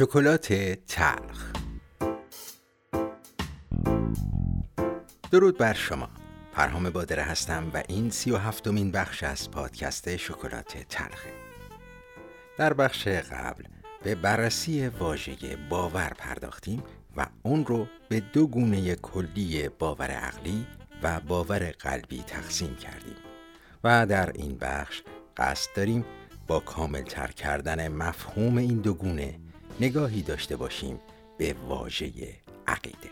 شکلات تلخ درود بر شما. پرهام بادره هستم و این سی و هفتمین بخش از پادکست شکلات تلخه در بخش قبل به بررسی واژه باور پرداختیم و اون رو به دو گونه کلی باور عقلی و باور قلبی تقسیم کردیم و در این بخش قصد داریم با کامل تر کردن مفهوم این دو گونه نگاهی داشته باشیم به واژه عقیده.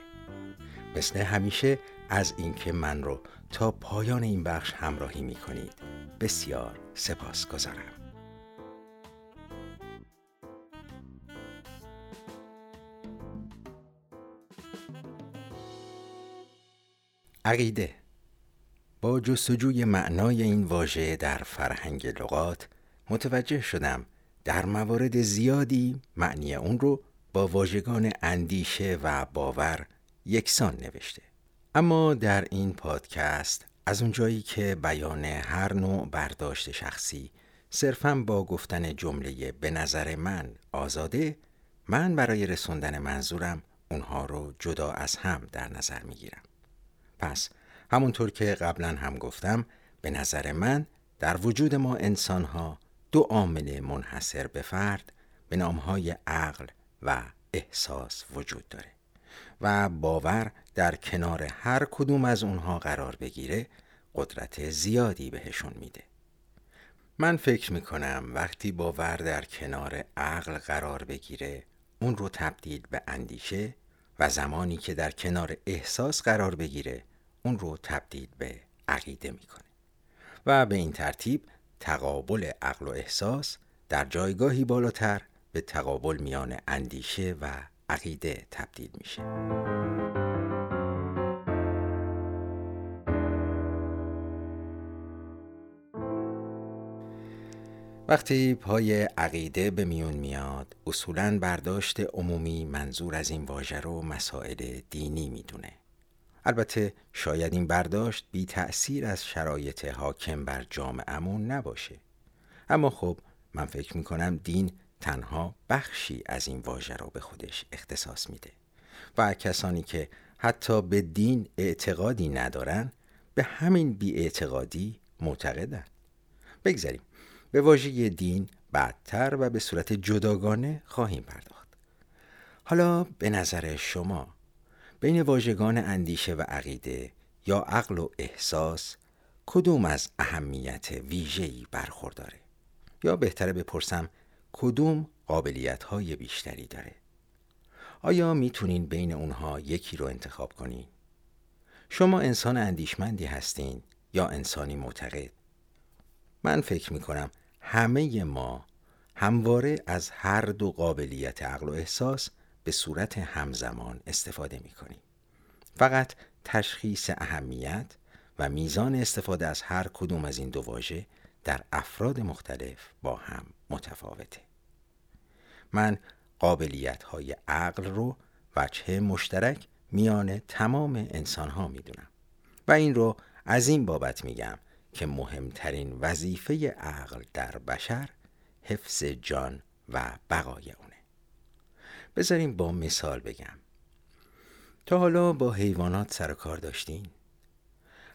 مثل همیشه از اینکه من رو تا پایان این بخش همراهی می کنید بسیار سپاس گذارم. عقیده. با جستجوی معنای این واژه در فرهنگ لغات متوجه شدم در موارد زیادی معنی اون رو با واژگان اندیشه و باور یکسان نوشته. اما در این پادکست از اونجایی که بیان هر نوع برداشت شخصی صرفا با گفتن جمله به نظر من آزاده من برای رسوندن منظورم اونها رو جدا از هم در نظر می‌گیرم. پس همونطور که قبلا هم گفتم به نظر من در وجود ما انسان ها دو عامل منحصر به فرد به نامهای عقل و احساس وجود داره و باور در کنار هر کدوم از اونها قرار بگیره قدرت زیادی بهشون میده. من فکر می‌کنم وقتی باور در کنار عقل قرار بگیره اون رو تبدیل به اندیشه و زمانی که در کنار احساس قرار بگیره اون رو تبدیل به عقیده می‌کنه. و به این ترتیب تقابل عقل و احساس در جایگاهی بالاتر به تقابل میان اندیشه و عقیده تبدیل میشه. وقتی پای عقیده به میون میاد اصولا برداشت عمومی منظور از این واژه رو مسائل دینی می‌دونه. البته شاید این برداشت بی تأثیر از شرایط حاکم بر جامعهمون نباشه. اما خب من فکر می کنم دین تنها بخشی از این واژه را به خودش اختصاص میده و کسانی که حتی به دین اعتقادی ندارن به همین بی اعتقادی معتقدن. بگذاریم به واژه دین بعدتر و به صورت جداگانه خواهیم پرداخت. حالا به نظر شما بین واژگان اندیشه و عقیده یا عقل و احساس کدوم از اهمیت ویژه‌ای برخورداره یا بهتره بپرسم کدوم قابلیت های بیشتری داره آیا می‌تونین بین اونها یکی رو انتخاب کنین؟ شما انسان اندیشمندی هستین یا انسانی معتقد؟ من فکر می‌کنم همه ما همواره از هر دو قابلیت عقل و احساس به صورت همزمان استفاده می کنیم. فقط تشخیص اهمیت و میزان استفاده از هر کدوم از این دو واژه در افراد مختلف با هم متفاوته. من قابلیت های عقل رو وجه مشترک میان تمام انسان ها می دونم و این رو از این بابت میگم که مهمترین وظیفه عقل در بشر حفظ جان و بقای اونه بذاریم با مثال بگم تا حالا با حیوانات سر کار داشتین؟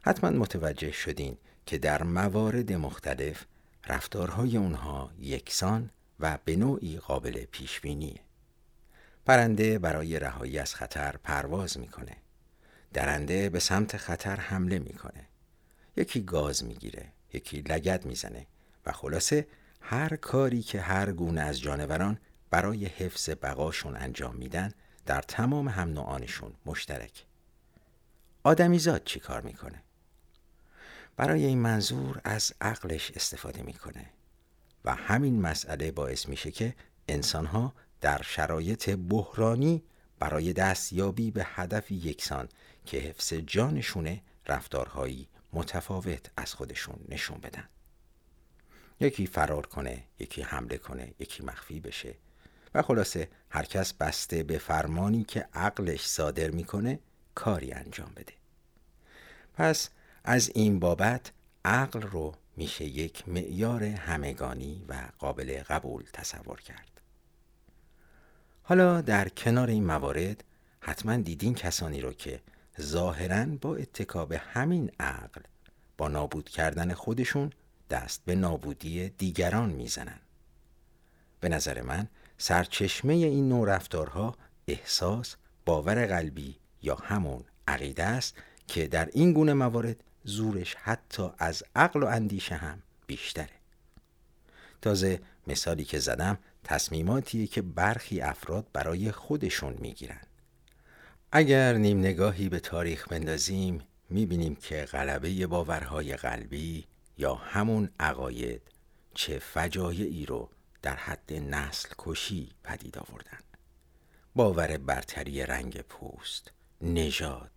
حتما متوجه شدین که در موارد مختلف رفتارهای اونها یکسان و به نوعی قابل پیش بینیه. پرنده برای رهایی از خطر پرواز می‌کنه. درنده به سمت خطر حمله می‌کنه. یکی گاز می‌گیره، یکی لگد می‌زنه و خلاصه هر کاری که هر گونه از جانوران برای حفظ بقاشون انجام میدن در تمام هم نوعانشون مشترک. آدمیزاد چی کار می‌کنه؟ برای این منظور از عقلش استفاده می‌کنه و همین مسئله باعث میشه که انسانها در شرایط بحرانی برای دستیابی به هدفی یکسان که حفظ جانشونه رفتارهایی متفاوت از خودشون نشون بدن. یکی فرار کنه یکی حمله کنه یکی مخفی بشه. و خلاصه هر کس بسته به فرمانی که عقلش صادر می‌کنه کاری انجام بده. پس از این بابت عقل رو میشه یک معیار همگانی و قابل قبول تصور کرد. حالا در کنار این موارد حتما دیدین کسانی رو که ظاهرا با اتکاب همین عقل با نابود کردن خودشون دست به نابودی دیگران می‌زنن. به نظر من سرچشمه این نوع رفتارها احساس باور قلبی یا همون عقیده است که در این گونه موارد زورش حتی از عقل و اندیشه هم بیشتره. تازه مثالی که زدم تصمیماتیه که برخی افراد برای خودشون می‌گیرن. اگر نیم نگاهی به تاریخ بندازیم می‌بینیم که غلبه باورهای قلبی یا همون عقاید چه فجایعی رو در حد نسل کشی پدید آوردن باور برتری رنگ پوست، نژاد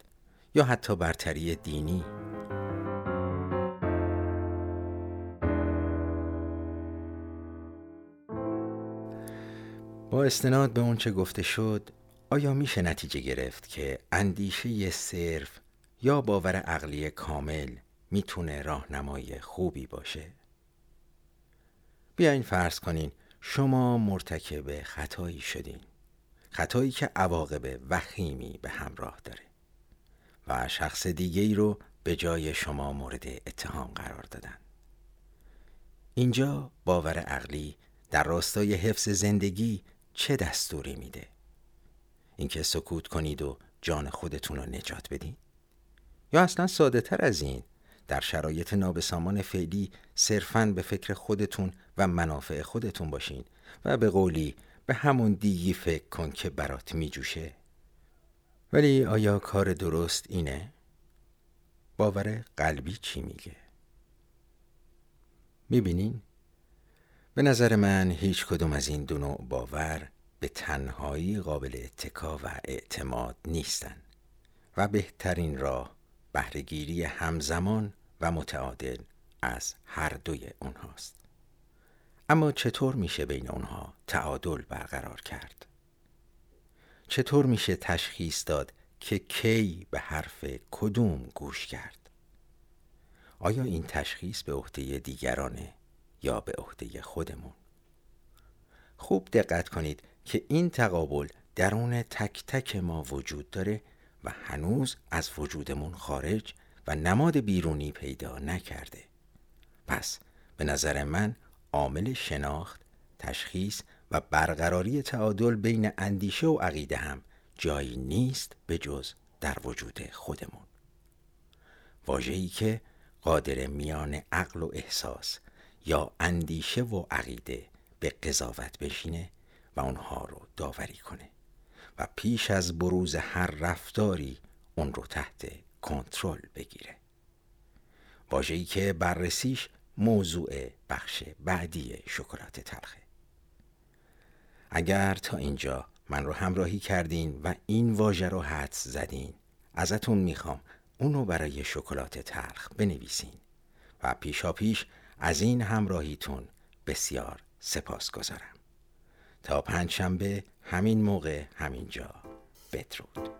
یا حتی برتری دینی با استناد به اونچه گفته شد آیا میشه نتیجه گرفت که اندیشه صرف یا باور عقلی کامل می‌تونه راهنمای خوبی باشه؟ بیاین فرض کنین شما مرتکب خطایی شدین خطایی که عواقب وخیمی به همراه داره و شخص دیگه ای رو به جای شما مورد اتهام قرار دادن اینجا باور عقلی در راستای حفظ زندگی چه دستوری میده؟ اینکه سکوت کنید و جان خودتون رو نجات بدین؟ یا اصلا ساده تر از این در شرایط نابسامان فعلی صرفاً به فکر خودتون و منافع خودتون باشین و به قولی به همون دیگی فکر کن که برات میجوشه ولی آیا کار درست اینه؟ باور قلبی چی میگه؟ می‌بینین؟ به نظر من هیچ کدوم از این دو نوع باور به تنهایی قابل اتکا و اعتماد نیستن و بهترین راه بهرهگیری همزمان و متعادل از هر دوی اونهاست اما چطور میشه بین اونها تعادل برقرار کرد؟ چطور میشه تشخیص داد که کی به حرف کدوم گوش کرد؟ آیا این تشخیص به عهده دیگرانه یا به عهده خودمون؟ خوب دقت کنید که این تقابل درون تک تک ما وجود داره و هنوز از وجودمون خارج و نماد بیرونی پیدا نکرده. پس به نظر من عامل شناخت، تشخیص و برقراری تعادل بین اندیشه و عقیده هم جایی نیست به جز در وجود خودمون. واجهی که قادر میان عقل و احساس یا اندیشه و عقیده به قضاوت بشینه و اونها رو داوری کنه و پیش از بروز هر رفتاری اون رو تحت کنترل بگیره. واژه‌ای که بررسیش موضوع بخش بعدی شکلات تلخه. اگر تا اینجا من رو همراهی کردین و این واژه رو حدس زدین ازتون می‌خوام اونو برای شکلات تلخ بنویسین و پیشا پیش از این همراهیتون بسیار سپاس گذارم. تا پنج شنبه همین موقع همینجا. بدرود.